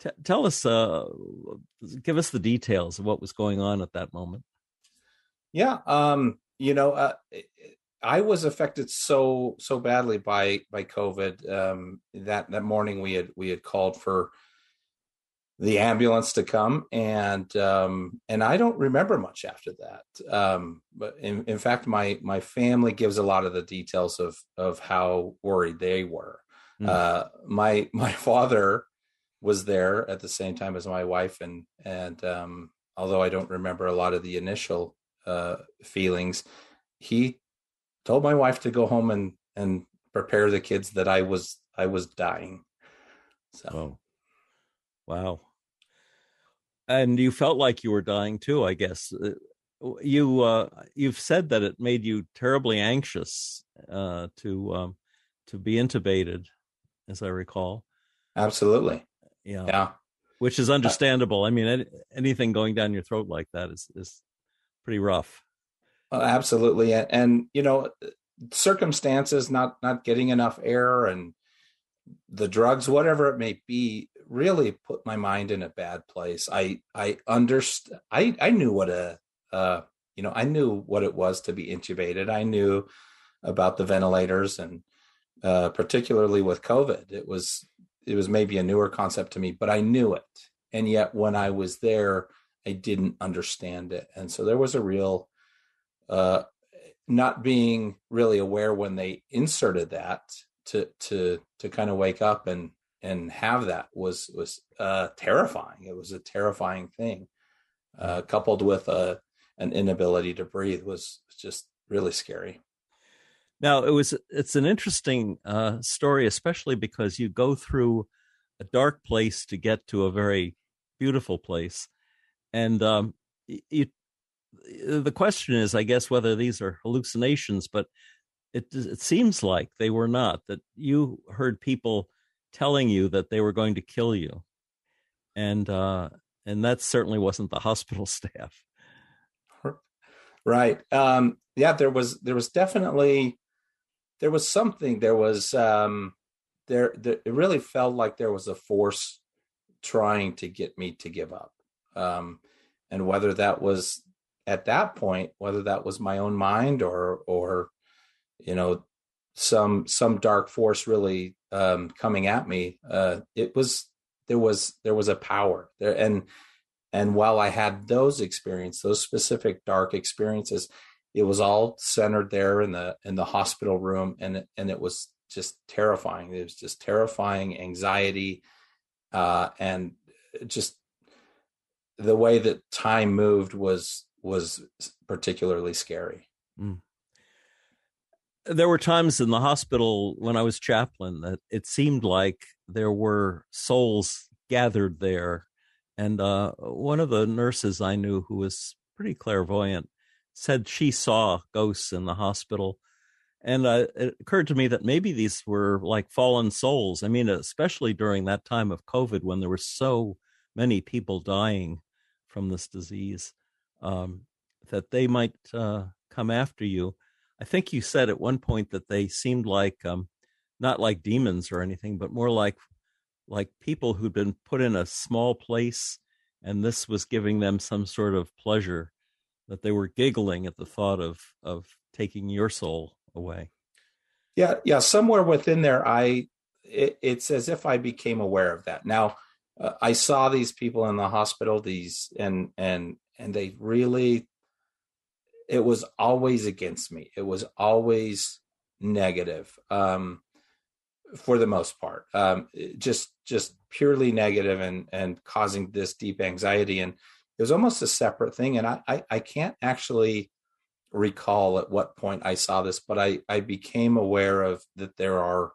T- tell us, uh, give us the details of what was going on at that moment. Yeah, um, you know, uh, I was affected so so badly by by COVID um, that that morning we had we had called for the ambulance to come and um, and I don't remember much after that. Um, but in, in fact, my my family gives a lot of the details of of how worried they were. Mm. Uh, my my father was there at the same time as my wife, and and um, although I don't remember a lot of the initial uh, feelings, he told my wife to go home and and prepare the kids that I was I was dying. So, oh. wow. And you felt like you were dying too, I guess. Uh, you uh, you've said that it made you terribly anxious uh, to um, to be intubated, as I recall. Absolutely. Yeah. Yeah. Which is uh understandable. I mean, anything going down your throat like that is is pretty rough. Oh, absolutely, and, and you know, circumstances not not getting enough air and the drugs, whatever it may be, really put my mind in a bad place. I I underst I I knew what a uh you know I knew what it was to be intubated. I knew about the ventilators and uh, particularly with COVID, it was it was maybe a newer concept to me, but I knew it. And yet when I was there, I didn't understand it, and so there was a real uh, not being really aware when they inserted that to to to kind of wake up and and have that was was uh, terrifying. It was a terrifying thing, uh, coupled with a uh, an inability to breathe was just really scary. Now it was it's an interesting uh, story, especially because you go through a dark place to get to a very beautiful place, and um, you the question is, I guess, whether these are hallucinations, but it it seems like they were not. That you heard people telling you that they were going to kill you, and uh, and that certainly wasn't the hospital staff. Right. Um, yeah. There was there was definitely there was something. There was um, there, there. It really felt like there was a force trying to get me to give up. Um, and whether that was at that point, whether that was my own mind or or you know some some dark force really um, coming at me, uh, it was there was there was a power there, and and while I had those experiences, those specific dark experiences, it was all centered there in the in the hospital room, and it, and it was just terrifying. It was just terrifying anxiety, uh, and just the way that time moved was was particularly scary. Mm. There were times in the hospital when I was chaplain that it seemed like there were souls gathered there. And uh, one of the nurses I knew who was pretty clairvoyant said she saw ghosts in the hospital. And uh, it occurred to me that maybe these were like fallen souls. I mean, especially during that time of COVID when there were so many people dying from this disease um, that they might uh, come after you. I think you said at one point that they seemed like um, not like demons or anything, but more like like people who'd been put in a small place, and this was giving them some sort of pleasure that they were giggling at the thought of of taking your soul away. Yeah, yeah. Somewhere within there, I it, it's as if I became aware of that. Now, uh, I saw these people in the hospital, these and and and they really it was always against me it was always negative um for the most part um just just purely negative and and causing this deep anxiety and it was almost a separate thing and I, I i, can't actually recall at what point i saw this but i i became aware of that there are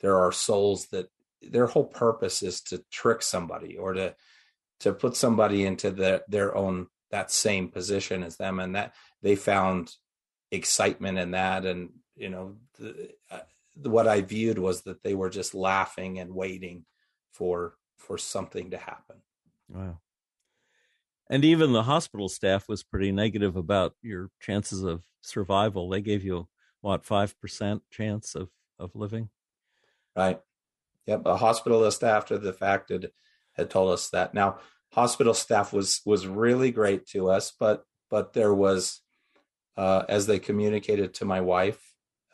there are souls that their whole purpose is to trick somebody or to to put somebody into the, their own that same position as them and that they found excitement in that and you know the, uh, what i viewed was that they were just laughing and waiting for for something to happen. Wow and even the hospital staff was pretty negative about your chances of survival they gave you what 5% chance of of living right yep a hospitalist after the fact had had told us that. Now, hospital staff was was really great to us, but but there was, uh, as they communicated to my wife,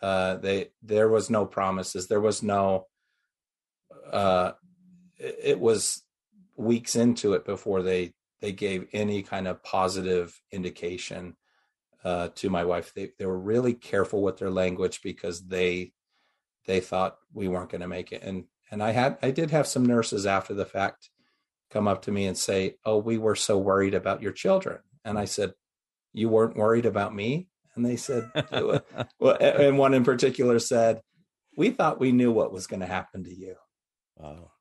uh, they there was no promises. There was no. Uh, it was weeks into it before they they gave any kind of positive indication uh, to my wife. They they were really careful with their language because they they thought we weren't going to make it. And and I had I did have some nurses after the fact come up to me and say, "Oh, we were so worried about your children." And I said, "You weren't worried about me?" And they said, well, and one in particular said, "We thought we knew what was going to happen to you." Wow,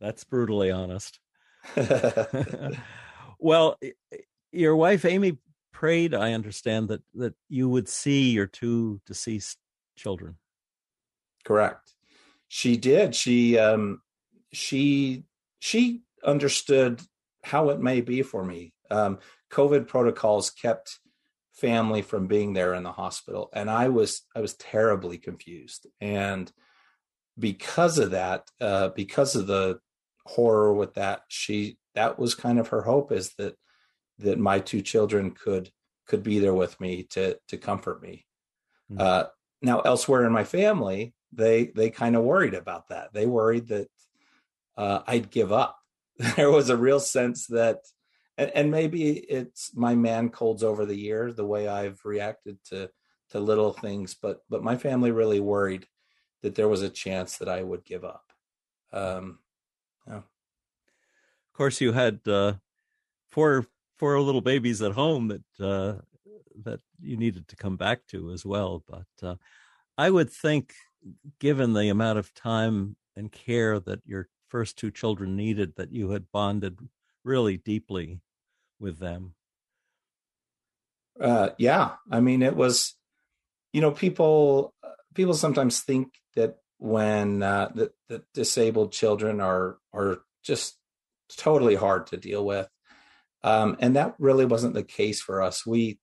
that's brutally honest. well, your wife Amy prayed, I understand that that you would see your two deceased children. Correct. She did. She um she she understood how it may be for me. Um, COVID protocols kept family from being there in the hospital, and I was I was terribly confused. And because of that, uh, because of the horror with that, she that was kind of her hope is that that my two children could could be there with me to to comfort me. Mm-hmm. Uh, now, elsewhere in my family, they they kind of worried about that. They worried that uh, I'd give up. There was a real sense that, and, and maybe it's my man colds over the years, the way I've reacted to to little things, but but my family really worried that there was a chance that I would give up. Um, yeah. Course, you had uh, four four little babies at home that uh, that you needed to come back to as well. But uh, I would think given the amount of time and care that your first two children needed, that you had bonded really deeply with them. Uh, yeah, I mean, it was, you know, people people sometimes think that when uh, that that disabled children are are just totally hard to deal with, um, and that really wasn't the case for us. We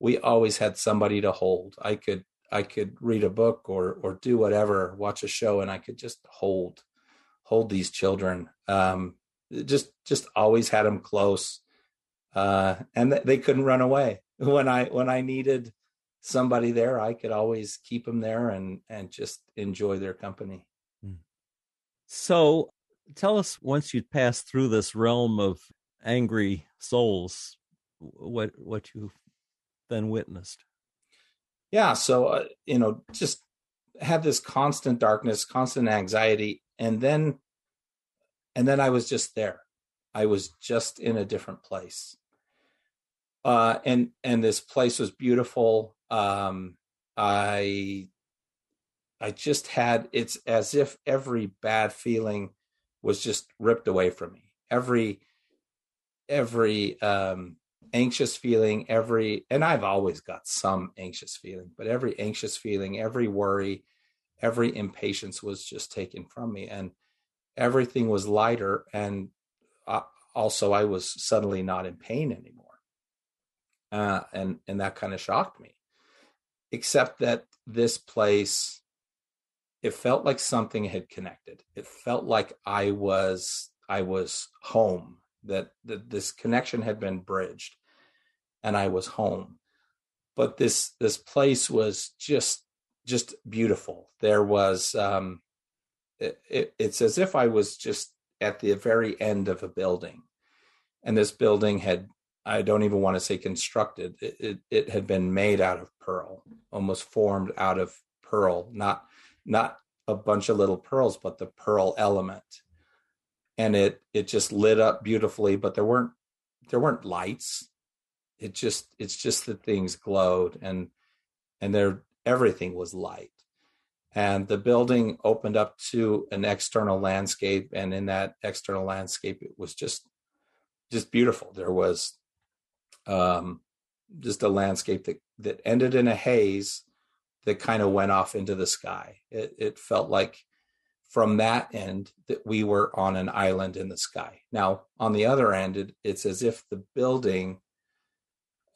we always had somebody to hold. I could I could read a book or or do whatever, watch a show, and I could just hold hold these children. Um, just just always had them close, uh, and they couldn't run away when I when I needed somebody there. I could always keep them there and and just enjoy their company. Hmm. So, tell us once you pass through this realm of angry souls, what what you then witnessed? Yeah so uh, you know just had this constant darkness constant anxiety and then and then i was just there. I was just in a different place. Uh and and this place was beautiful. Um i i just had it's as if every bad feeling was just ripped away from me every every um anxious feeling, every, and I've always got some anxious feeling, but every anxious feeling, every worry, every impatience was just taken from me. And everything was lighter. And uh, also, I was suddenly not in pain anymore. Uh, and, and that kind of shocked me. Except that this place, it felt like something had connected. It felt like I was I was home that, that this connection had been bridged and I was home. But this this place was just just beautiful. There was um, it, it, it's as if I was just at the very end of a building, and this building had I don't even want to say constructed. It, it, it had been made out of pearl, almost formed out of pearl, not not a bunch of little pearls, but the pearl element. And it it just lit up beautifully, but there weren't there weren't lights. It just it's just that things glowed and and there everything was light. And the building opened up to an external landscape and in that external landscape it was just just beautiful. There was um just a landscape that that ended in a haze that kind of went off into the sky it, it felt like from that end that we were on an island in the sky now on the other end it, it's as if the building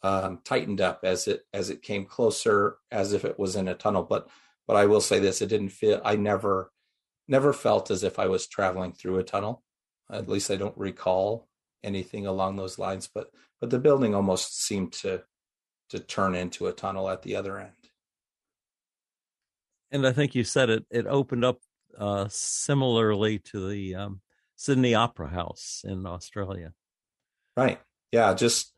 um, tightened up as it as it came closer, as if it was in a tunnel. But but I will say this: it didn't feel. I never never felt as if I was traveling through a tunnel. At least I don't recall anything along those lines. But but the building almost seemed to to turn into a tunnel at the other end. And I think you said it. It opened up uh, similarly to the um, Sydney Opera House in Australia. Right. Yeah. Just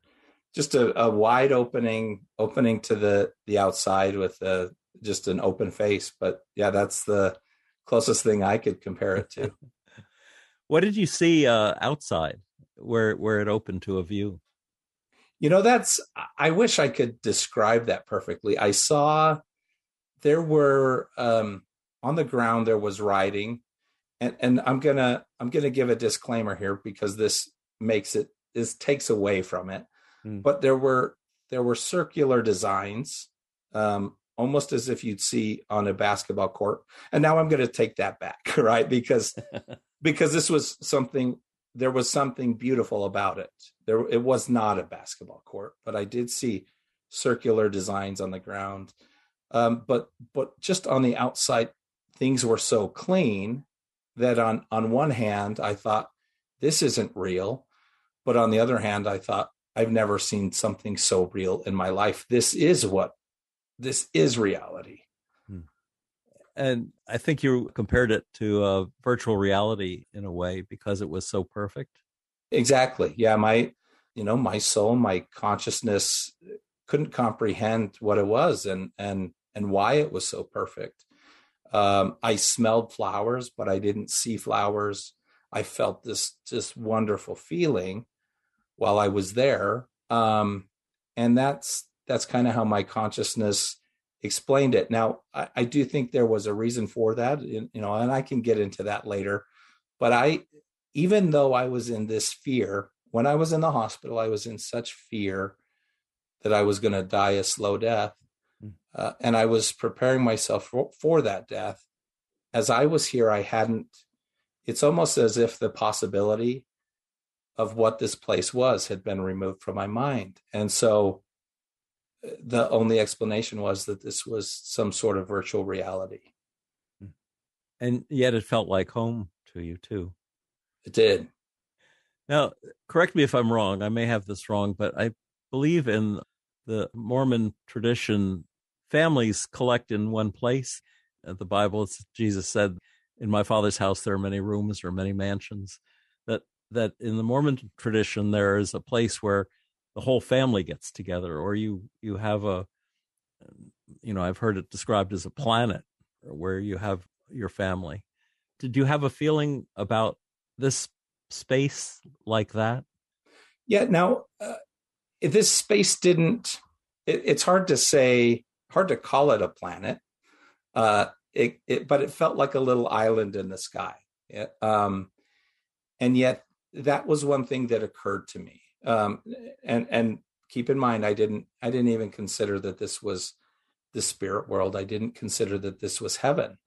just a, a wide opening opening to the the outside with a just an open face. But yeah, that's the closest thing I could compare it to. what did you see uh, outside where where it opened to a view? You know, that's I wish I could describe that perfectly. I saw there were um, on the ground there was writing, and and I'm gonna I'm gonna give a disclaimer here because this makes it this takes away from it. Mm. But there were there were circular designs um, almost as if you'd see on a basketball court. And now I'm to take that back, right? Because because this was something there was something beautiful about it. There it was not a basketball court, but I did see circular designs on the ground. Um, but but just on the outside, things were so clean that on on one hand I thought this isn't real, but on the other hand I thought I've never seen something so real in my life. This is what this is reality. Hmm. And I think you compared it to uh, virtual reality in a way because it was so perfect. Exactly. Yeah. My, you know, my soul, my consciousness couldn't comprehend what it was and, and, and why it was so perfect. Um, I smelled flowers, but I didn't see flowers. I felt this just wonderful feeling while I was there. Um, and that's that's kind of how my consciousness explained it. Now, I, I, do think there was a reason for that, you know, and I can get into that later. But I, even though I was in this fear, when I was in the hospital, I was in such fear that I was going to die a slow death. Hmm. Uh, and I was preparing myself for, for that death. As I was here, I hadn't, it's almost as if the possibility of what this place was had been removed from my mind. And so the only explanation was that this was some sort of virtual reality. And yet it felt like home to you too. It did. Now, correct me if I'm wrong. I may have this wrong, but I believe in the Mormon tradition, families collect in one place. Uh, the Bible, Jesus said, "In my Father's house there are many rooms or many mansions." That that in the Mormon tradition there is a place where the whole family gets together or you you have a you know i've heard it described as a planet where you have your family did you have a feeling about this space like that yeah now uh, this space didn't it, it's hard to say hard to call it a planet uh it, it but it felt like a little island in the sky um and yet that was one thing that occurred to me um, and and keep in mind, I didn't I didn't even consider that this was the spirit world. I didn't consider that this was heaven,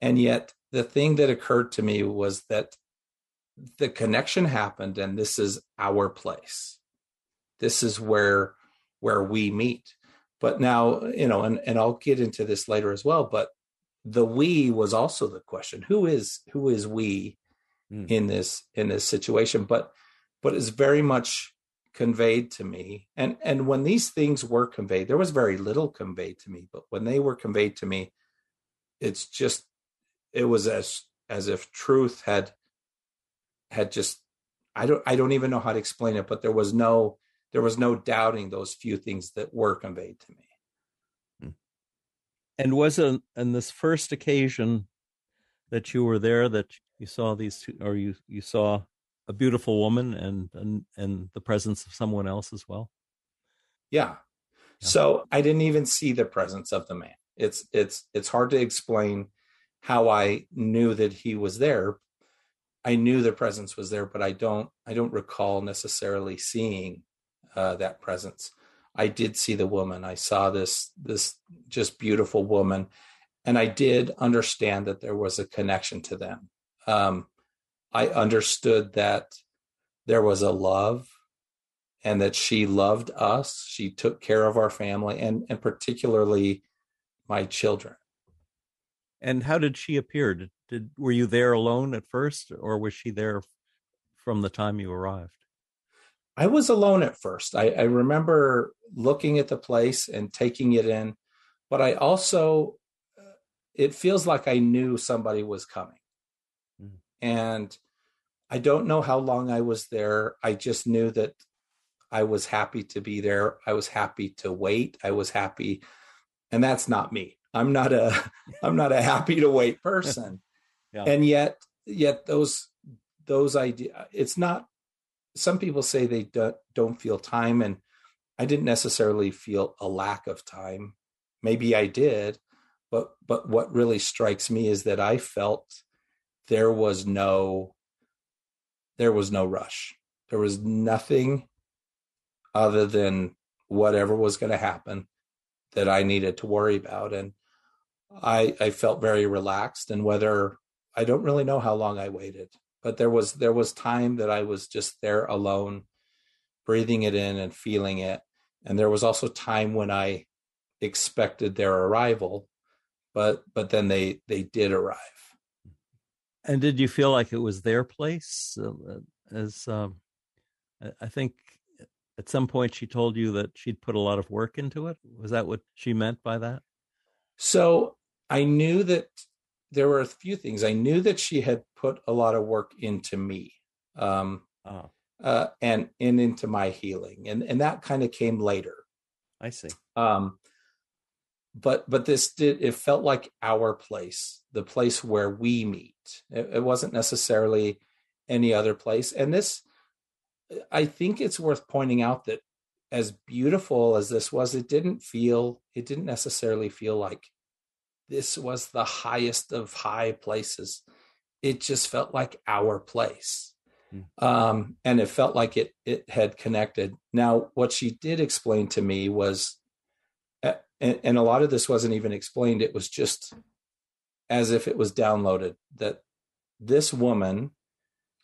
and yet the thing that occurred to me was that the connection happened, and this is our place. This is where where we meet. But now, you know, and and I'll get into this later as well. But the we was also the question: who is who is we mm. in this in this situation? But but is very much conveyed to me and and when these things were conveyed there was very little conveyed to me but when they were conveyed to me it's just it was as as if truth had had just i don't i don't even know how to explain it but there was no there was no doubting those few things that were conveyed to me hmm. and was it on this first occasion that you were there that you saw these two or you you saw a beautiful woman and and and the presence of someone else as well yeah. yeah. so i didn't even see the presence of the man it's it's it's hard to explain how i knew that he was there i knew the presence was there but i don't i don't recall necessarily seeing uh, that presence i did see the woman i saw this this just beautiful woman and i did understand that there was a connection to them um, I understood that there was a love and that she loved us. She took care of our family and, and particularly my children. And how did she appear? Did, did were you there alone at first, or was she there from the time you arrived? I was alone at first. I, I remember looking at the place and taking it in, but I also, uh, it feels like I knew somebody was coming. Mm. And I don't know how long I was there. I just knew that I was happy to be there. I was happy to wait. I was happy. And that's not me. I'm not a I'm not a happy to wait person. yeah. And yet yet those those idea it's not some people say they do, don't feel time and I didn't necessarily feel a lack of time. Maybe I did, but but what really strikes me is that I felt there was no there was no rush. There was nothing other than whatever was going to happen that I needed to worry about. And I, I felt very relaxed and whether I don't really know how long I waited, but there was, there was time that I was just there alone, breathing it in and feeling it. And there was also time when I expected their arrival, but, but then they, they did arrive. And did you feel like it was their place? Uh, as um, I think at some point she told you that she'd put a lot of work into it. Was that what she meant by that? So I knew that there were a few things. I knew that she had put a lot of work into me, um, oh. uh, and and into my healing, and and that kind of came later. I see. Um, but but this did it felt like our place, the place where we meet. It, it wasn't necessarily any other place, and this I think it's worth pointing out that as beautiful as this was, it didn't feel, it didn't necessarily feel like this was the highest of high places. It just felt like our place. Mm. Um, and it felt like it it had connected. Now, what she did explain to me was, and, and a lot of this wasn't even explained. It was just as if it was downloaded that this woman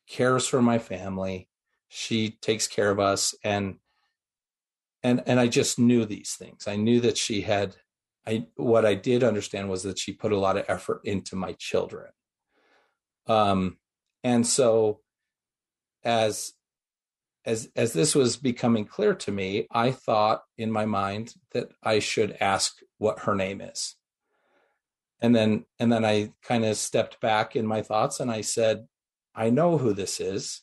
cares for my family she takes care of us and and and i just knew these things i knew that she had i what i did understand was that she put a lot of effort into my children um and so as as as this was becoming clear to me i thought in my mind that i should ask what her name is and then and then i kind of stepped back in my thoughts and i said i know who this is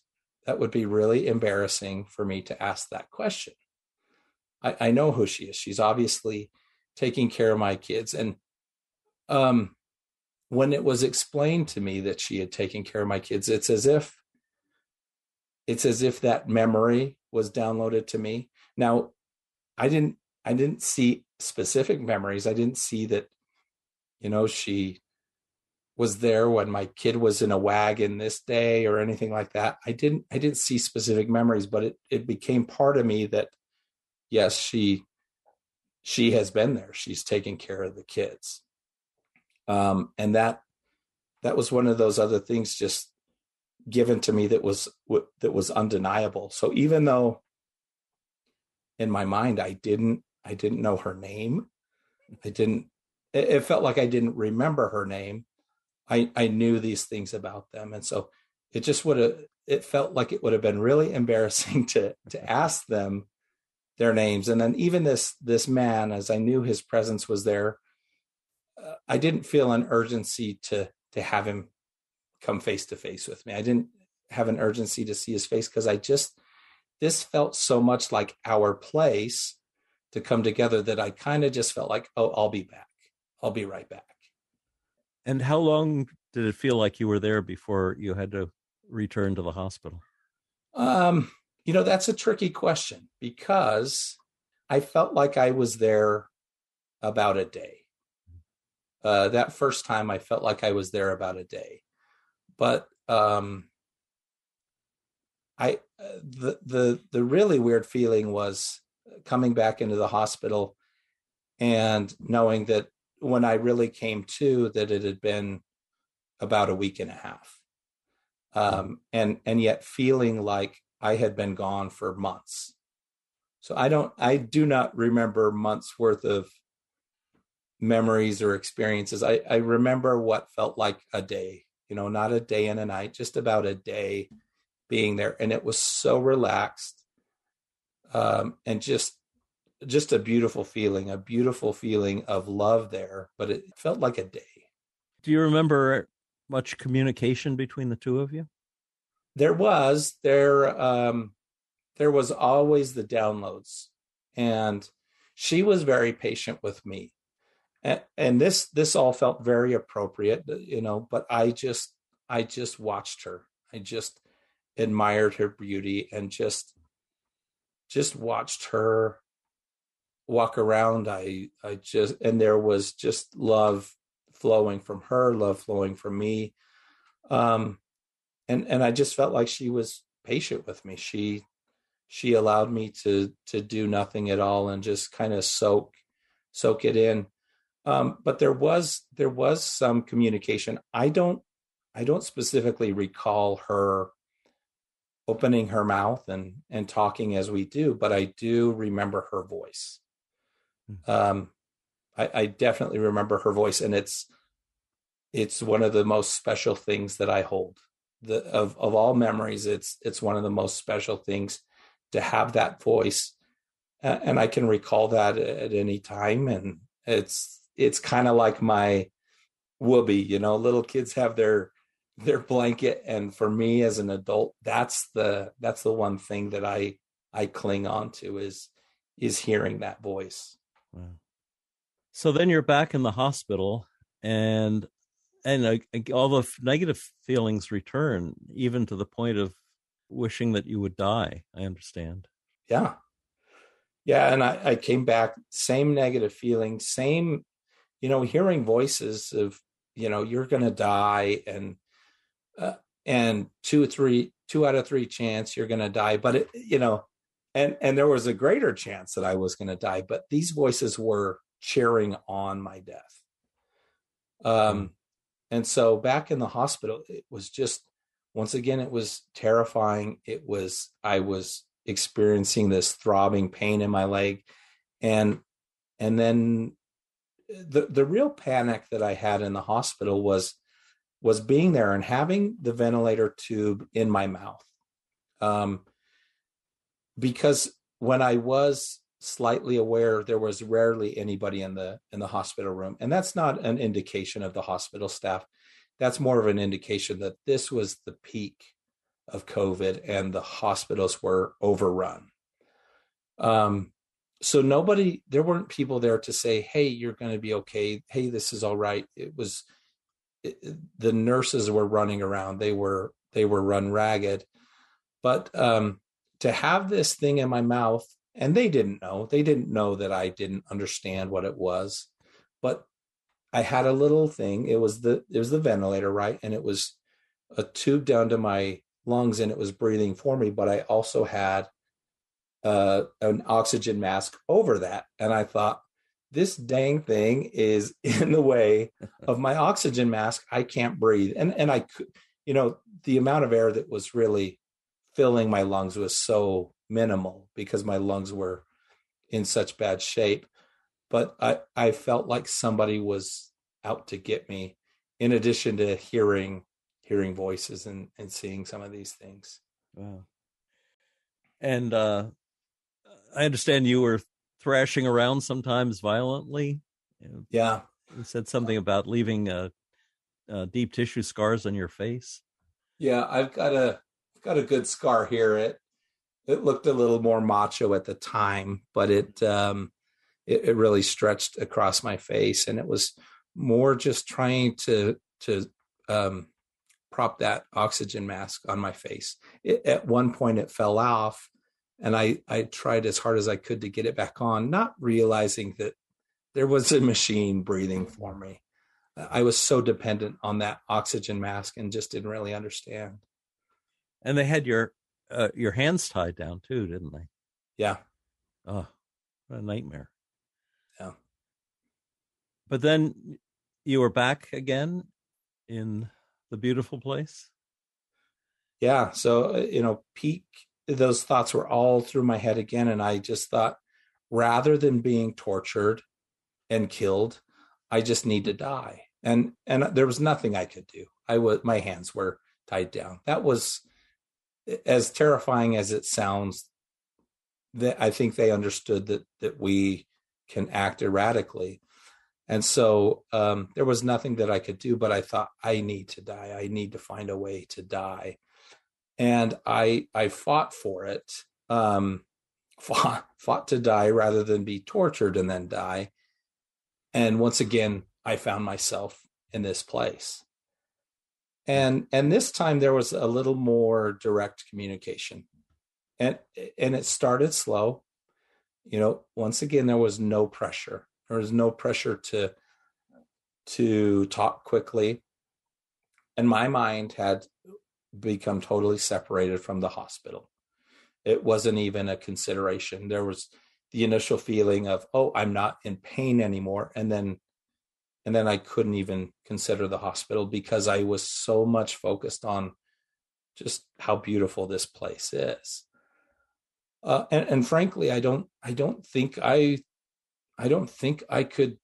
that would be really embarrassing for me to ask that question. I, I know who she is. She's obviously taking care of my kids. And um, when it was explained to me that she had taken care of my kids, it's as if it's as if that memory was downloaded to me. Now, I didn't I didn't see specific memories. I didn't see that, you know, she was there when my kid was in a wagon this day or anything like that. I didn't I didn't see specific memories, but it it became part of me that yes, she she has been there. She's taking care of the kids. Um, and that that was one of those other things just given to me that was that was undeniable. So even though in my mind I didn't I didn't know her name, I didn't it, it felt like I didn't remember her name I, I knew these things about them. And so it just would have, it felt like it would have been really embarrassing to, to ask them their names. And then even this, this man, as I knew his presence was there, uh, I didn't feel an urgency to, to have him come face to face with me. I didn't have an urgency to see his face because I just, this felt so much like our place to come together that I kind of just felt like, oh, I'll be back. I'll be right back. And how long did it feel like you were there before you had to return to the hospital? Um, you know, that's a tricky question because I felt like I was there about a day. Uh, that first time, I felt like I was there about a day, but um, I uh, the the the really weird feeling was coming back into the hospital and knowing that when I really came to that it had been about a week and a half. Um, and and yet feeling like I had been gone for months. So I don't I do not remember months worth of memories or experiences. I, I remember what felt like a day, you know, not a day and a night, just about a day being there and it was so relaxed um, and just just a beautiful feeling a beautiful feeling of love there but it felt like a day do you remember much communication between the two of you there was there um there was always the downloads and she was very patient with me. And, and this this all felt very appropriate you know but i just i just watched her. I just admired her beauty and just just watched her walk around. I i just and there was just love flowing from her love flowing from me. Um and and i just felt like she was patient with me. She she allowed me to to do nothing at all and just kind of soak soak it in. Um but there was there was some communication. I don't i don't specifically recall her opening her mouth and and talking as we do but i do remember her voice. Hmm. um i i definitely remember her voice and it's it's one of the most special things that i hold the of of all memories it's it's one of the most special things to have that voice and i can recall that at any time and it's it's kind of like my woobie you know little kids have their their blanket and for me as an adult that's the that's the one thing that i i cling on to is is hearing that voice wow. so then you're back in the hospital and and uh, all the negative feelings return even to the point of wishing that you would die i understand yeah yeah and i i came back same negative feeling same you know hearing voices of you know you're going to die and uh, and two three two out of three chance you're going to die but it, you know and and there was a greater chance that i was going to die but these voices were cheering on my death um. And so back in the hospital it was just once again it was terrifying it was i was experiencing this throbbing pain in my leg and and then the the real panic that i had in the hospital was was being there and having the ventilator tube in my mouth. Um, because when I was slightly aware, there was rarely anybody in the in the hospital room, and that's not an indication of the hospital staff. That's more of an indication that this was the peak of COVID and the hospitals were overrun. Um, so nobody, there weren't people there to say, "Hey, you're going to be okay. Hey, this is all right." It was the nurses were running around they were they were run ragged but um to have this thing in my mouth and they didn't know. They didn't know that i didn't understand what it was. But i had a little thing. It was the it was the ventilator right? And it was a tube down to my lungs and it was breathing for me but i also had uh, an oxygen mask over that. And i thought this dang thing is in the way of my oxygen mask. I can't breathe. And and I you know, the amount of air that was really filling my lungs was so minimal because my lungs were in such bad shape. But I, I felt like somebody was out to get me, in addition to hearing hearing voices and, and seeing some of these things. Wow. And uh I understand you were thrashing around sometimes violently. Yeah. You said something about leaving uh, uh, deep tissue scars on your face. Yeah, I've got a got a good scar here. It it looked a little more macho at the time, but it um it, it really stretched across my face, and it was more just trying to to um prop that oxygen mask on my face. It, at one point, it fell off, and I I tried as hard as I could to get it back on, not realizing that there was a machine breathing for me. I was so dependent on that oxygen mask and just didn't really understand. And they had your uh, your hands tied down too, didn't they? Yeah. Oh, what a nightmare. Yeah. But then you were back again in the beautiful place. Yeah. So uh, you know, peak those thoughts were all through my head again. And I just thought, rather than being tortured and killed, I just need to die. And and there was nothing I could do. I was my hands were tied down. That was as terrifying as it sounds, that I think they understood that that we can act erratically. And so um, there was nothing that I could do, but I thought I need to die. I need to find a way to die, and I I fought for it. Um, fought fought to die rather than be tortured and then die. And once again, I found myself in this place. And and this time there was a little more direct communication. And and it started slow. You know, once again there was no pressure. There was no pressure to to talk quickly. And my mind had become totally separated from the hospital. It wasn't even a consideration. There was the initial feeling of, oh, I'm not in pain anymore. And then and then I couldn't even consider the hospital because I was so much focused on just how beautiful this place is. Uh, and, and frankly, I don't I don't think I I don't think I could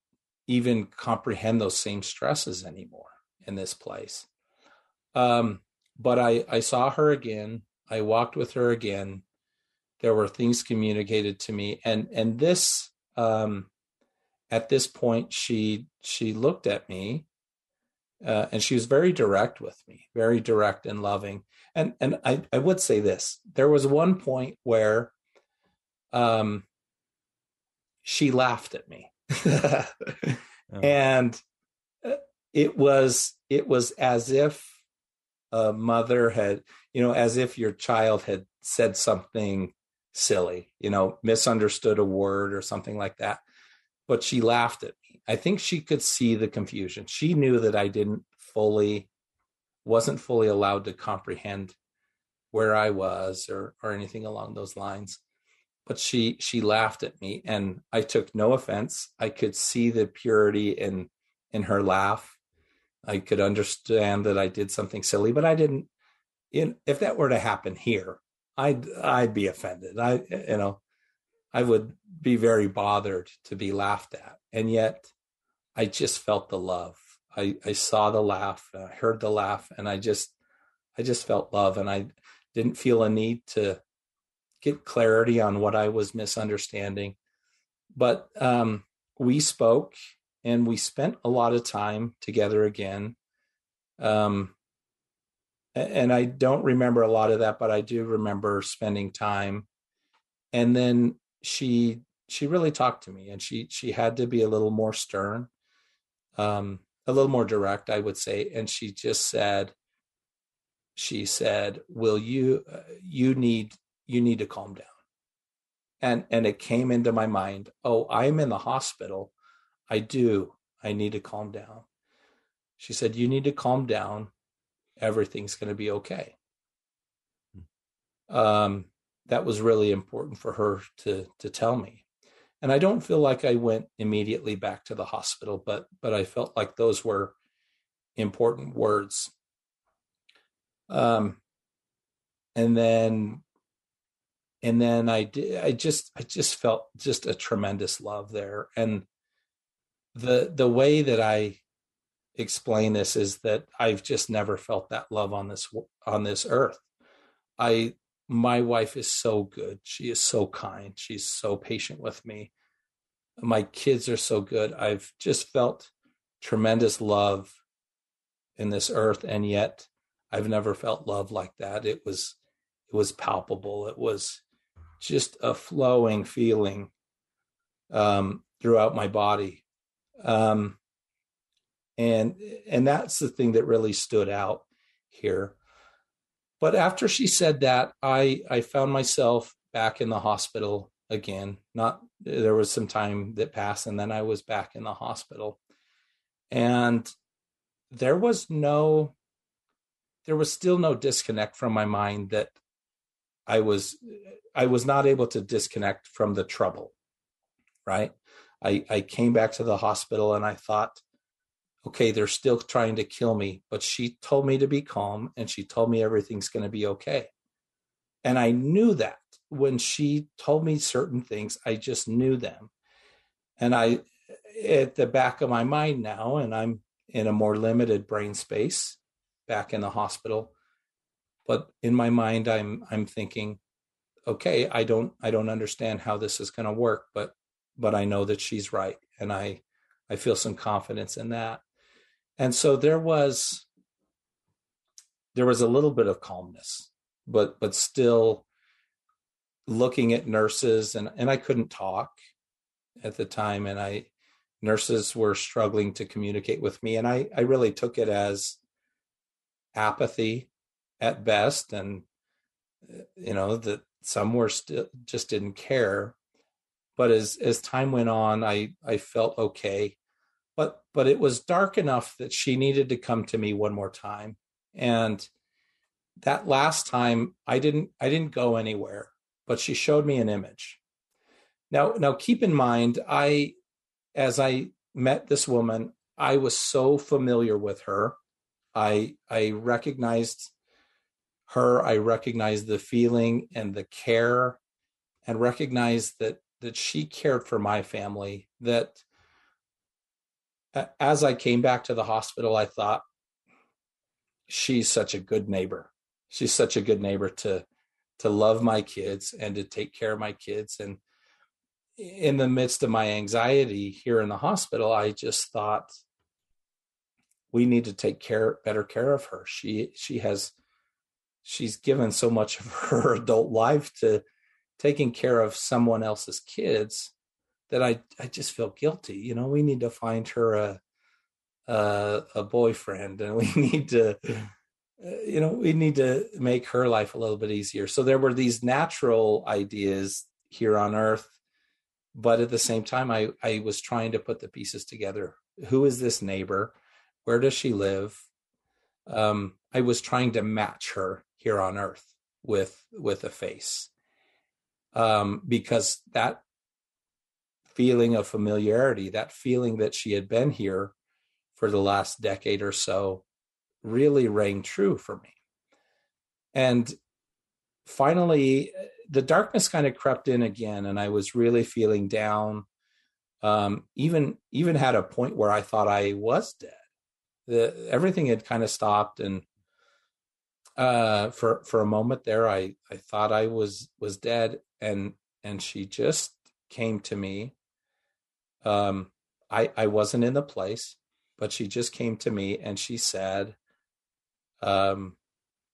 even comprehend those same stresses anymore in this place. Um, but I, I saw her again. I walked with her again. There were things communicated to me, and and this um, at this point she she looked at me, uh, and she was very direct with me, very direct and loving. And and I I would say this: there was one point where, um, she laughed at me oh. and uh, it was it was as if a mother had you know as if your child had said something silly you know misunderstood a word or something like that but she laughed at me. I think she could see the confusion. She knew that i didn't fully wasn't fully allowed to comprehend where i was or or anything along those lines but she she laughed at me and i took no offense. I could see the purity in in her laugh. I could understand that i did something silly but i didn't in if that were to happen here i'd i'd be offended. I you know i would be very bothered to be laughed at and yet i just felt the love i i saw the laugh i heard the laugh and i just i just felt love and i didn't feel a need to get clarity on what I was misunderstanding. But um, we spoke and we spent a lot of time together again. Um, and I don't remember a lot of that, but I do remember spending time. And then she she really talked to me, and she she had to be a little more stern, um, a little more direct, I would say. And she just said, she said, "Will you uh, you need you need to calm down. And and it came into my mind oh i'm in the hospital. I do. I need to calm down. She said you need to calm down. Everything's going to be okay. Um, that was really important for her to to tell me. And i don't feel like i went immediately back to the hospital but but i felt like those were important words. Um and then and then I did, I just I just felt just a tremendous love there. And the the way that I explain this is that I've just never felt that love on this on this earth. I my wife is so good. She is so kind. She's so patient with me. My kids are so good. I've just felt tremendous love in this earth and yet I've never felt love like that. It was it was palpable. It was just a flowing feeling um, throughout my body. Um, and and that's the thing that really stood out here. But after she said that, I I found myself back in the hospital again. Not there was some time that passed, and then I was back in the hospital, and there was no there was still no disconnect from my mind that I was I was not able to disconnect from the trouble. Right. I, I came back to the hospital and I thought, okay, they're still trying to kill me, but she told me to be calm and she told me everything's going to be okay. And I knew that when she told me certain things, I just knew them. And I, at the back of my mind now, and I'm in a more limited brain space back in the hospital, but in my mind i'm i'm thinking okay i don't i don't understand how this is going to work but but i know that she's right and i i feel some confidence in that and so there was there was a little bit of calmness but but still looking at nurses and and I couldn't talk at the time and I nurses were struggling to communicate with me and I I really took it as apathy at best and you know that some were still just didn't care. But as as time went on i i felt okay but but it was dark enough that she needed to come to me one more time. And that last time i didn't i didn't go anywhere but she showed me an image. Now now keep in mind i as i met this woman i was so familiar with her. I i recognized her i recognized the feeling and the care and recognized that that she cared for my family that as i came back to the hospital i thought she's such a good neighbor. She's such a good neighbor to to love my kids and to take care of my kids. And in the midst of my anxiety here in the hospital i just thought we need to take care better care of her. She she has she's given so much of her adult life to taking care of someone else's kids that I I just feel guilty. You know, we need to find her a a, a boyfriend, and we need to, uh, you know, we need to make her life a little bit easier. So there were these natural ideas here on Earth, but at the same time, I I was trying to put the pieces together. Who is this neighbor? Where does she live? Um, I was trying to match her here on Earth with with a face, um, because that feeling of familiarity, that feeling that she had been here for the last decade or so, really rang true for me. And finally, the darkness kind of crept in again, and I was really feeling down. Um, even even had a point where I thought I was dead. The, everything had kind of stopped, and uh, for for a moment there, I I thought I was was dead, and and she just came to me um, I I wasn't in the place, but she just came to me and she said, um,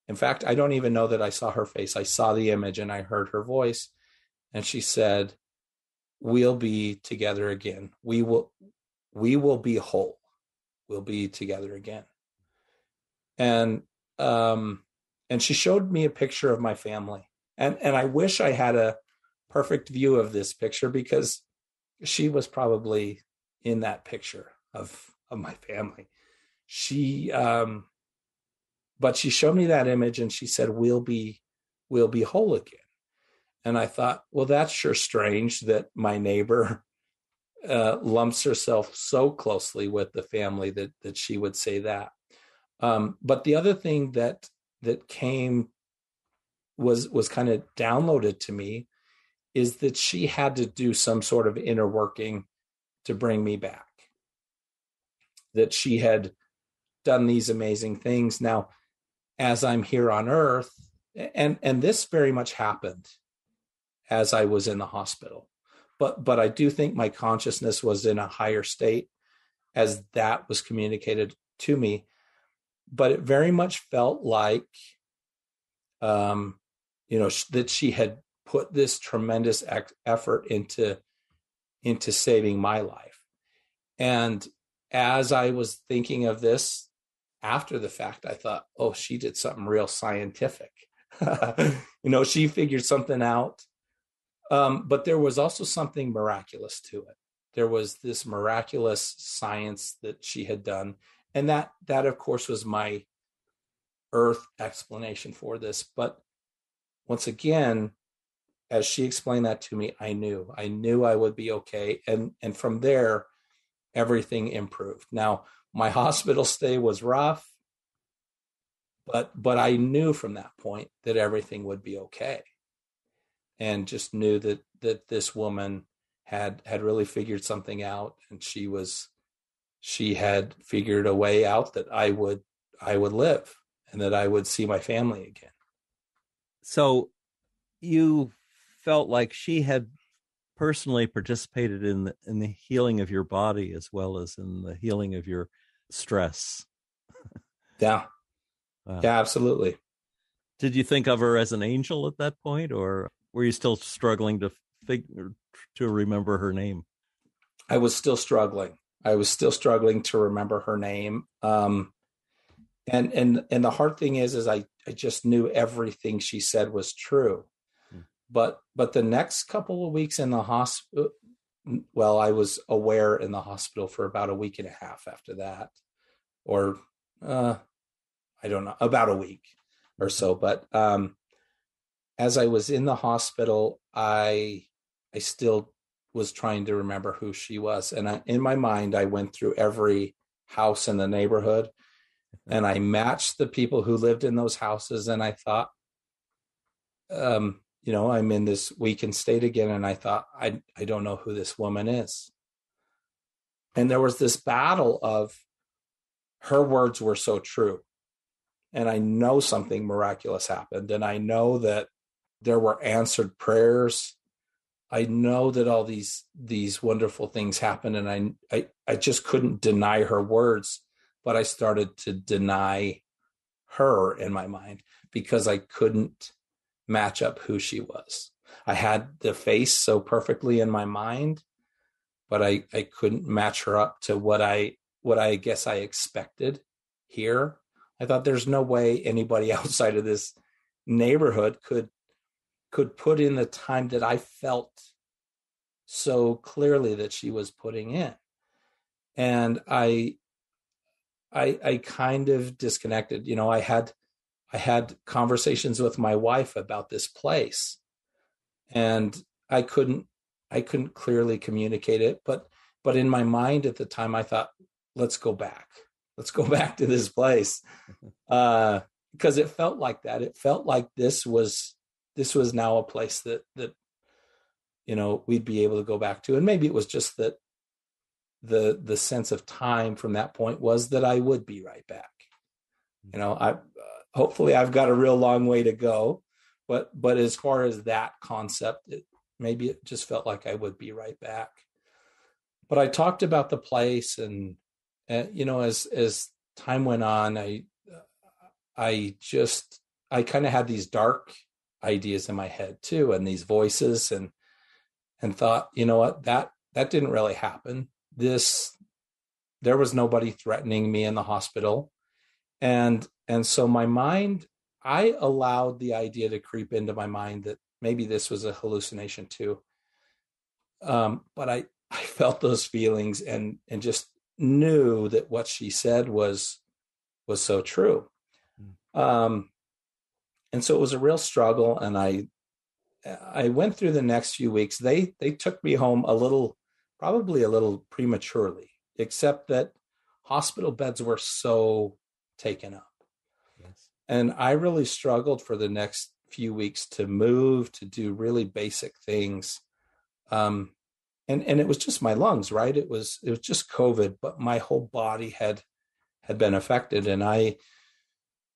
in fact, I don't even know that I saw her face. I saw the image and I heard her voice, and she said, "We'll be together again. We will, we will be whole. We'll be together again." And um, and she showed me a picture of my family, and and I wish I had a perfect view of this picture because she was probably in that picture of of my family. She um but she showed me that image and she said we'll be we'll be whole again. And I thought, well that's sure strange that my neighbor uh, lumps herself so closely with the family that that she would say that. Um, but the other thing that that came was was kind of downloaded to me is that she had to do some sort of inner working to bring me back. That she had done these amazing things. Now, as I'm here on earth, and and this very much happened as I was in the hospital. But but I do think my consciousness was in a higher state as that was communicated to me. But it very much felt like um you know that she had put this tremendous effort into into saving my life. And as i was thinking of this after the fact i thought oh she did something real scientific. You know she figured something out. Um, but there was also something miraculous to it. There was this miraculous science that she had done. And that that of course was my earth explanation for this. But once again as she explained that to me, I knew, I knew I would be okay. And, and from there, everything improved. Now, my hospital stay was rough, but, but I knew from that point that everything would be okay. And just knew that, that this woman had, had really figured something out and she was, she had figured a way out that I would, I would live and that I would see my family again. So you felt like she had personally participated in the, in the healing of your body as well as in the healing of your stress. Yeah. Wow. Yeah, absolutely. Did you think of her as an angel at that point or were you still struggling to figure to remember her name? I was still struggling. I was still struggling to remember her name. Um, and and and the hard thing is, is I I just knew everything she said was true. But but the next couple of weeks in the hospital, well, I was aware in the hospital for about a week and a half after that, or uh, I don't know, about a week or so. But um, as I was in the hospital, I I still was trying to remember who she was, and I, in my mind, I went through every house in the neighborhood, and I matched the people who lived in those houses, and I thought, um, you know, I'm in this weakened state again, and I thought, I I don't know who this woman is, and there was this battle of her words were so true and I know something miraculous happened, and I know that there were answered prayers. I know that all these these wonderful things happened, and I I, I just couldn't deny her words, but I started to deny her in my mind because I couldn't match up who she was. I had the face so perfectly in my mind, but I I couldn't match her up to what I what I guess I expected here I thought there's no way anybody outside of this neighborhood could could put in the time that I felt so clearly that she was putting in. And I I I kind of disconnected. You know, I had I had conversations with my wife about this place and I couldn't I couldn't clearly communicate it, but but in my mind at the time I thought let's go back. Let's go back to this place. Uh because it felt like that. It felt like this was this was now a place that that you know we'd be able to go back to. And maybe it was just that the the sense of time from that point was that I would be right back. You know I uh, hopefully I've got a real long way to go but but as far as that concept it maybe it just felt like I would be right back. But I talked about the place and uh, you know, as as time went on, I I just I kind of had these dark ideas in my head too, and these voices, and and thought, you know what, that that didn't really happen. This there was nobody threatening me in the hospital, and and so my mind, I allowed the idea to creep into my mind that maybe this was a hallucination too. Um, but I I felt those feelings and and just knew that what she said was was so true. Hmm. Um, and so it was a real struggle, and I I went through the next few weeks. They they took me home a little, probably a little prematurely, except that hospital beds were so taken up. Yes. And I really struggled for the next few weeks to move, to do really basic things. Um, and and it was just my lungs right it was it was just covid but my whole body had had been affected and i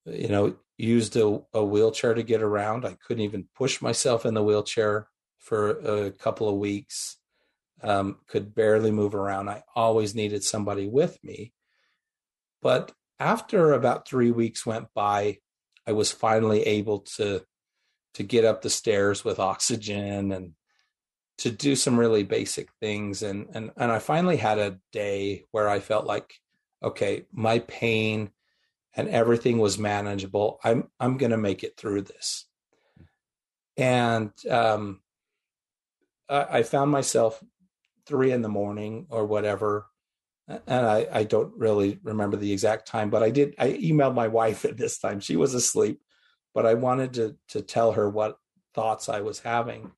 you know used a, a wheelchair to get around i couldn't even push myself in the wheelchair for a couple of weeks um, could barely move around i always needed somebody with me but after about three weeks went by i was finally able to to get up the stairs with oxygen and to do some really basic things. And and and I finally had a day where I felt like okay my pain and everything was manageable. I'm I'm going to make it through this. And um I, I found myself three in the morning or whatever and I, I don't really remember the exact time, but I did. I emailed my wife at this time. She was asleep, but I wanted to to tell her what thoughts I was having,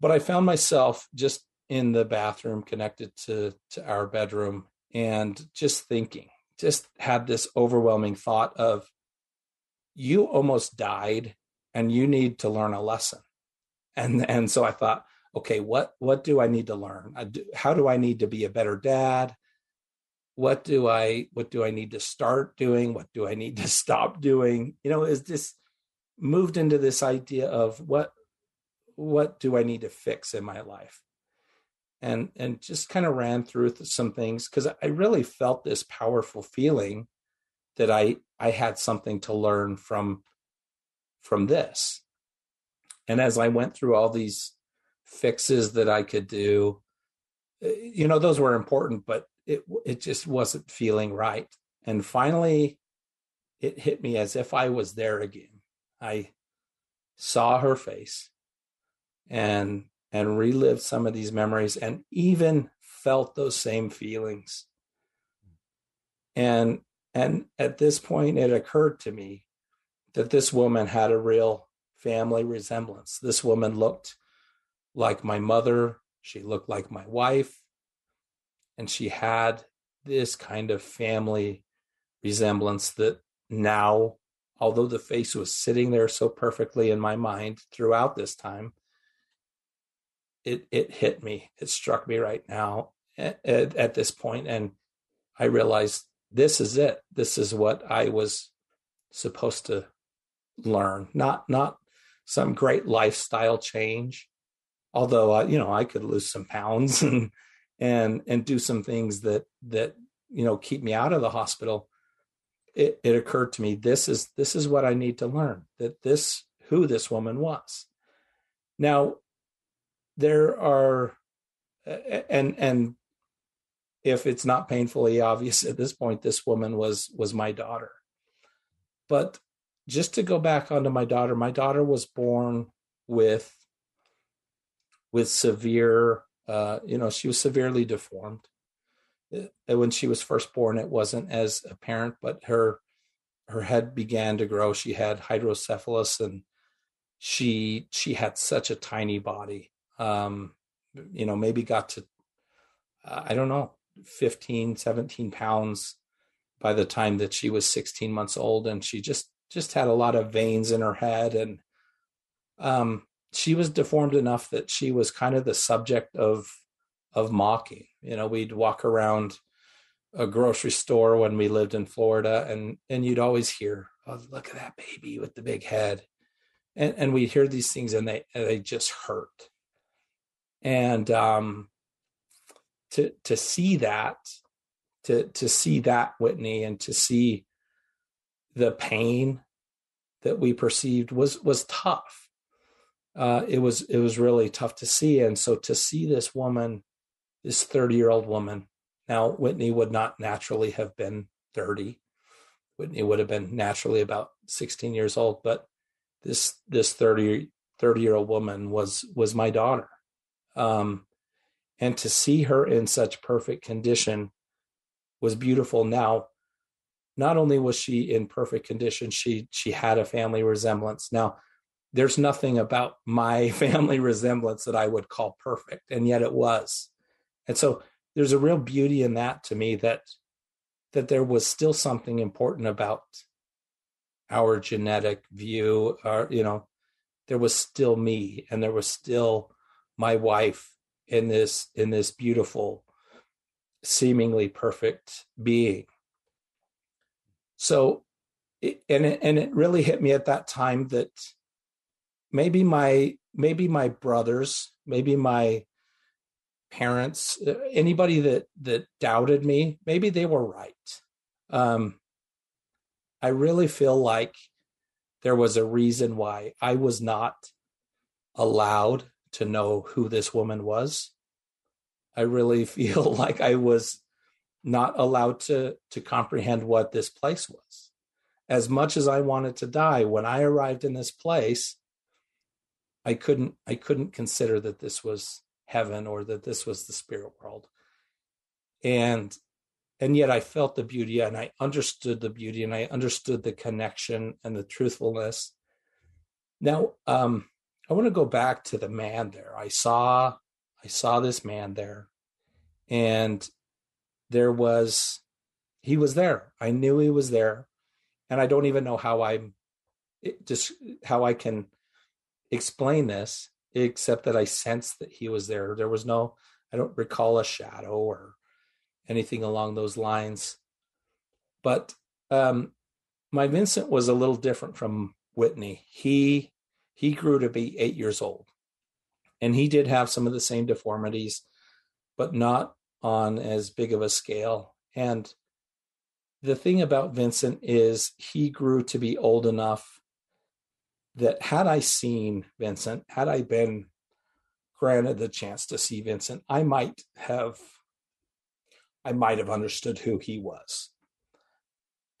but I found myself just in the bathroom connected to to our bedroom and just thinking, just had this overwhelming thought of you almost died and you need to learn a lesson. And and so I thought, okay, what what do I need to learn? How do I need to be a better dad? What do I what do I need to start doing? What do I need to stop doing? You know, is this moved into this idea of what what do I need to fix in my life? And and just kind of ran through some things because I really felt this powerful feeling that I I had something to learn from from this. And as I went through all these fixes that I could do, eh, you know, those were important, but it it just wasn't feeling right. And finally, it hit me as if I was there again. I saw her face and and relived some of these memories and even felt those same feelings. And and at this point it occurred to me that this woman had a real family resemblance. This woman looked like my mother, she looked like my wife, and she had this kind of family resemblance that now, although the face was sitting there so perfectly in my mind throughout this time, it it hit me. It struck me right now at, at, at this point, and I realized this is it. This is what I was supposed to learn. Not not some great lifestyle change, although uh, you know I could lose some pounds and and and do some things that that you know keep me out of the hospital. It, it occurred to me this is this is what i need to learn that this who this woman was. Now there are and and if it's not painfully obvious at this point this woman was was my daughter. But just to go back onto my daughter my daughter was born with with severe uh, you know she was severely deformed. Uh, when she was first born it wasn't as apparent but her her head began to grow. She had hydrocephalus and she she had such a tiny body um you know maybe got to uh, i don't know 15 17 pounds by the time that she was 16 months old. And she just just had a lot of veins in her head and um she was deformed enough that she was kind of the subject of of mocking. You know, we'd walk around a grocery store when we lived in Florida, and and you'd always hear, "Oh, look at that baby with the big head," and and we'd hear these things, and they and they just hurt. And um, to to see that, to to see that Whitney, and to see the pain that we perceived was was tough. Uh, it was it was really tough to see, and so to see this woman this 30 year old woman. Now, Whitney would not naturally have been 30. Whitney would have been naturally about 16 years old, but this this 30 30 year old woman was was my daughter. Um, and to see her in such perfect condition was beautiful. Now, not only was she in perfect condition, she she had a family resemblance. Now, there's nothing about my family resemblance that I would call perfect, and yet it was. And so there's a real beauty in that to me that that there was still something important about our genetic view or you know there was still me and there was still my wife in this in this beautiful seemingly perfect being so and it, and it really hit me at that time that maybe my maybe my brothers maybe my parents, uh, anybody that that doubted me, maybe they were right. Um, I really feel like there was a reason why I was not allowed to know who this woman was. I really feel like I was not allowed to to comprehend what this place was. As much as I wanted to die, when I arrived in this place, I couldn't I couldn't consider that this was heaven or that this was the spirit world. And and yet i felt the beauty and i understood the beauty and i understood the connection and the truthfulness. Now um i want to go back to the man there. I saw i saw this man there and there was he was there. I knew he was there and i don't even know how i'm just how i can explain this except that I sensed that he was there. There was no, I don't recall a shadow or anything along those lines. But um, my Vincent was a little different from Whitney, he he grew to be eight years old, and he did have some of the same deformities, but not on as big of a scale. And the thing about Vincent is he grew to be old enough that had I seen Vincent, had I been granted the chance to see Vincent, I might have I might have understood who he was.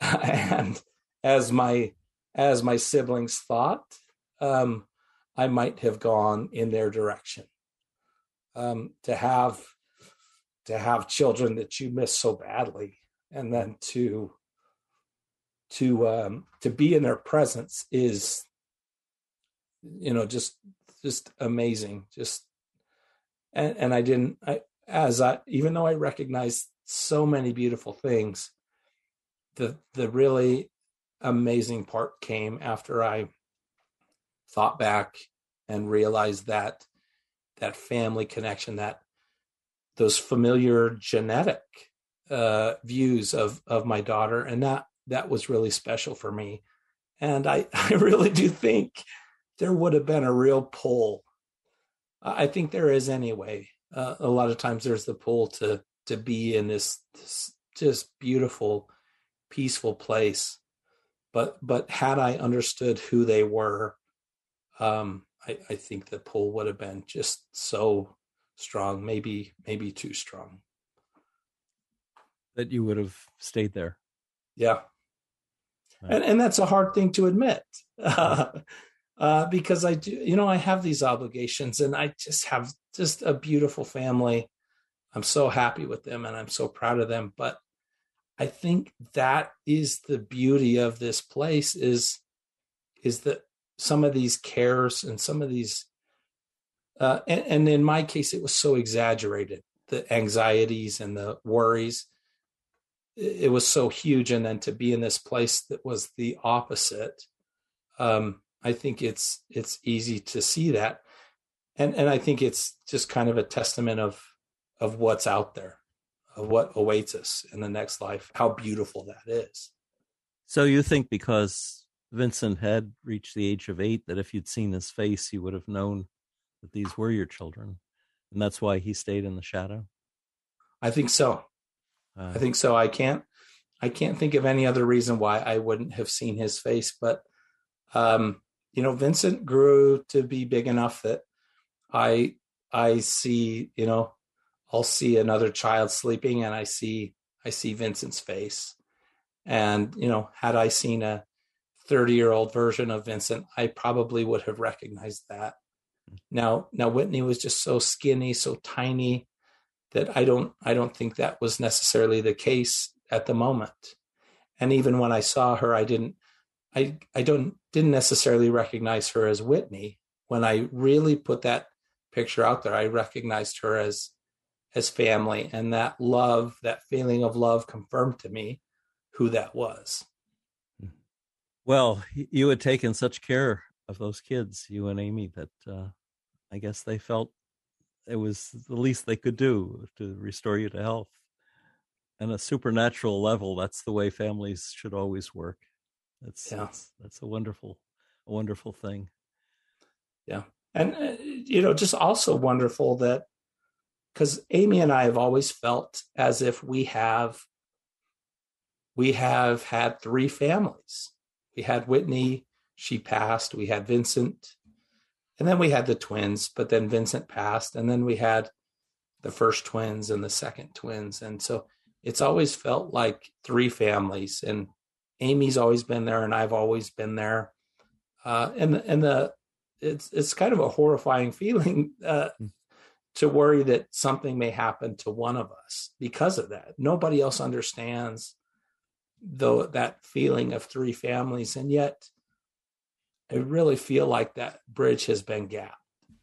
and as my as my siblings thought, um, I might have gone in their direction. Um, to have to have children that you miss so badly, and then to to um, to be in their presence is, you know, just just amazing. Just and and I didn't I as I even though I recognized so many beautiful things, the the really amazing part came after I thought back and realized that that family connection, that those familiar genetic uh, views of of my daughter, and that that was really special for me. And I I really do think there would have been a real pull. I think there is anyway. Uh, a lot of times there's the pull to to be in this, this just beautiful, peaceful place but but had I understood who they were, um, I, I think the pull would have been just so strong, maybe maybe too strong. That you would have stayed there. Yeah, right. and and that's a hard thing to admit. Uh, because I do, you know, I have these obligations and I just have just a beautiful family. I'm so happy with them and I'm so proud of them. But I think that is the beauty of this place is is that some of these cares and some of these uh, and, and in my case it was so exaggerated the anxieties and the worries it was so huge and then to be in this place that was the opposite um, i think it's it's easy to see that and and i think it's just kind of a testament of of what's out there of what awaits us in the next life, how beautiful that is. So you think because Vincent had reached the age of eight, that if you'd seen his face, you would have known that these were your children, and that's why he stayed in the shadow. I think so. Uh, I think so. I can't. I can't think of any other reason why I wouldn't have seen his face, but um, you know, Vincent grew to be big enough that I I see, you know, I'll see another child sleeping and I see I see Vincent's face. And you know, had I seen a 30 year old version of Vincent, I probably would have recognized that. Now, now Whitney was just so skinny, so tiny that I don't I don't think that was necessarily the case at the moment. And even when I saw her, I didn't I I don't didn't necessarily recognize her as Whitney. When I really put that picture out there, I recognized her as as family and that love that feeling of love confirmed to me who that was. Well you had taken such care of those kids you and amy that uh, i guess they felt it was the least they could do to restore you to health. And a supernatural level that's the way families should always work that's yeah. that's, that's a wonderful a wonderful thing yeah and uh, you know just also wonderful that because Amy and I have always felt as if we have we have had three families. We had Whitney, she passed, we had Vincent, and then we had the twins, but then Vincent passed, and then we had the first twins and the second twins. And so it's always felt like three families. And Amy's always been there, and I've always been there. Uh, and and the it's it's kind of a horrifying feeling uh, hmm to worry that something may happen to one of us because of that. Nobody else understands though that feeling of three families, and yet I really feel like that bridge has been gapped.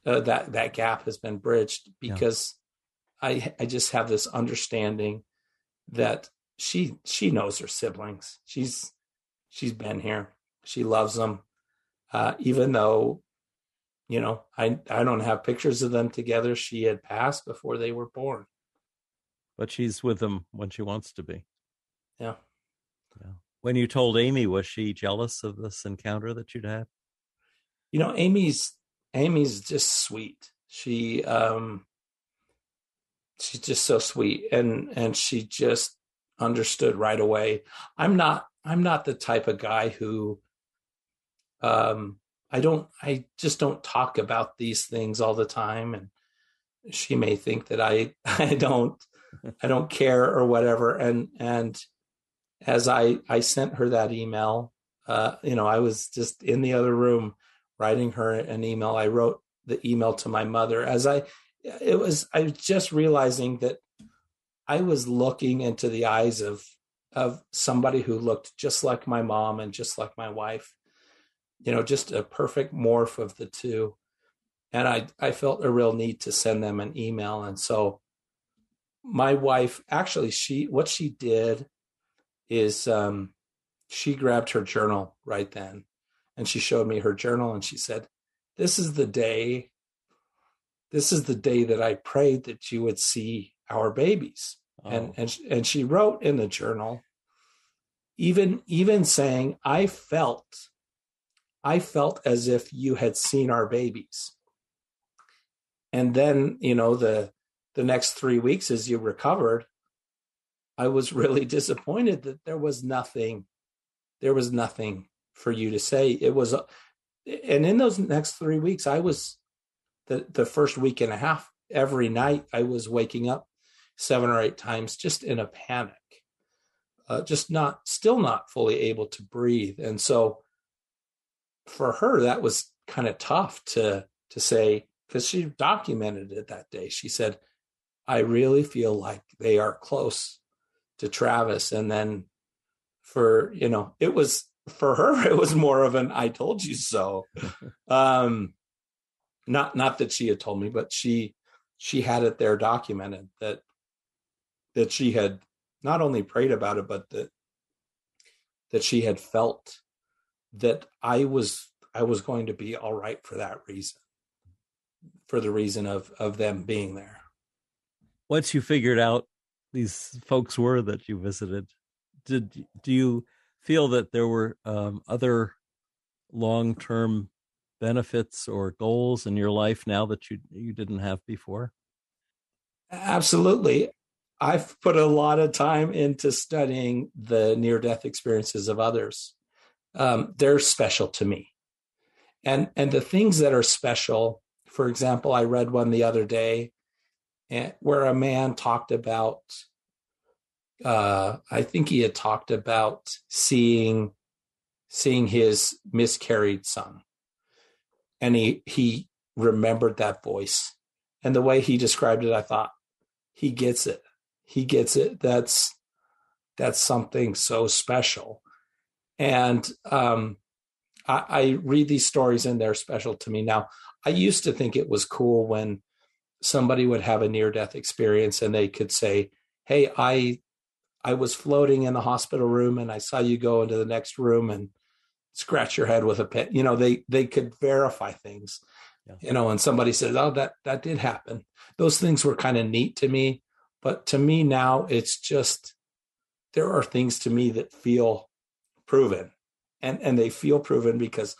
Uh, that that gap has been bridged because yeah. I I just have this understanding that she she knows her siblings. She's she's been here. She loves them, uh, even though you know, I I don't have pictures of them together. She had passed before they were born. But she's with them when she wants to be. Yeah. Yeah. When you told Amy, was she jealous of this encounter that you'd had? You know, Amy's Amy's just sweet. She um she's just so sweet and and she just understood right away. I'm not I'm not the type of guy who um I don't I just don't talk about these things all the time and she may think that I I don't I don't care or whatever. And and as I I sent her that email uh you know I was just in the other room writing her an email. I wrote the email to my mother. As I it was I was just realizing that I was looking into the eyes of of somebody who looked just like my mom and just like my wife. You know, just a perfect morph of the two. And I I felt a real need to send them an email. And so my wife actually she what she did is um she grabbed her journal right then and she showed me her journal and she said, This is the day this is the day that I prayed that you would see our babies. Oh. And and and she wrote in the journal, even even saying, I felt, I felt as if you had seen our babies. And then, you know, the the next three weeks as you recovered, I was really disappointed that there was nothing, there was nothing for you to say. It was, and in those next three weeks, I was the the first week and a half every night I was waking up seven or eight times just in a panic, uh, just not still not fully able to breathe, and so for her that was kind of tough to to say because she documented it that day. She said, "I really feel like they are close to Travis," and then for you know it was for her it was more of an "I told you so." um, not not that she had told me but she she had it there documented that that she had not only prayed about it but that that she had felt that i was i was going to be all right for that reason for the reason of of them being there once you figured out these folks were that you visited did do you feel that there were um, other long-term benefits or goals in your life now that you you didn't have before? Absolutely. I've put a lot of time into studying the near death experiences of others. Um, they're special to me. And and the things that are special, for example, I read one the other day eh, where a man talked about uh, I think he had talked about seeing seeing his miscarried son and he he remembered that voice and the way he described it i thought he gets it he gets it that's that's something so special and um, I, I read these stories and they're special to me now i used to think it was cool when somebody would have a near death experience and they could say hey i i was floating in the hospital room and i saw you go into the next room and scratch your head with a pin. You know, they they could verify things. Yeah. You know, and somebody says, "Oh, that that did happen." Those things were kind of neat to me, but to me now, it's just there are things to me that feel proven, and and they feel proven because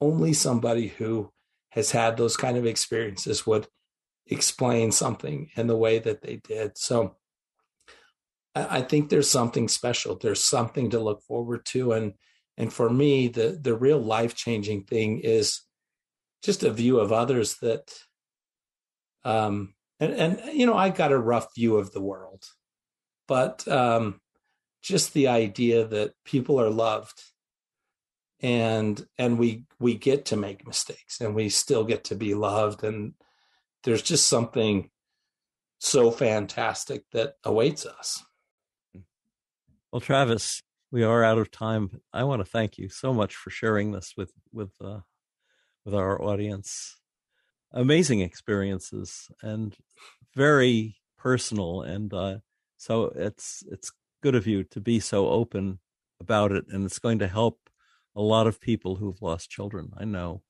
only somebody who has had those kind of experiences would explain something in the way that they did. So I think there's something special. There's something to look forward to, and and for me, the the real life changing thing is just a view of others that, um, and and you know, I got a rough view of the world, but um, just the idea that people are loved, and and we we get to make mistakes, and we still get to be loved, and there's just something so fantastic that awaits us. Well, Travis, we are out of time. I want to thank you so much for sharing this with with uh, with our audience. Amazing experiences and very personal, and uh, so it's it's good of you to be so open about it, and it's going to help a lot of people who've lost children. I know.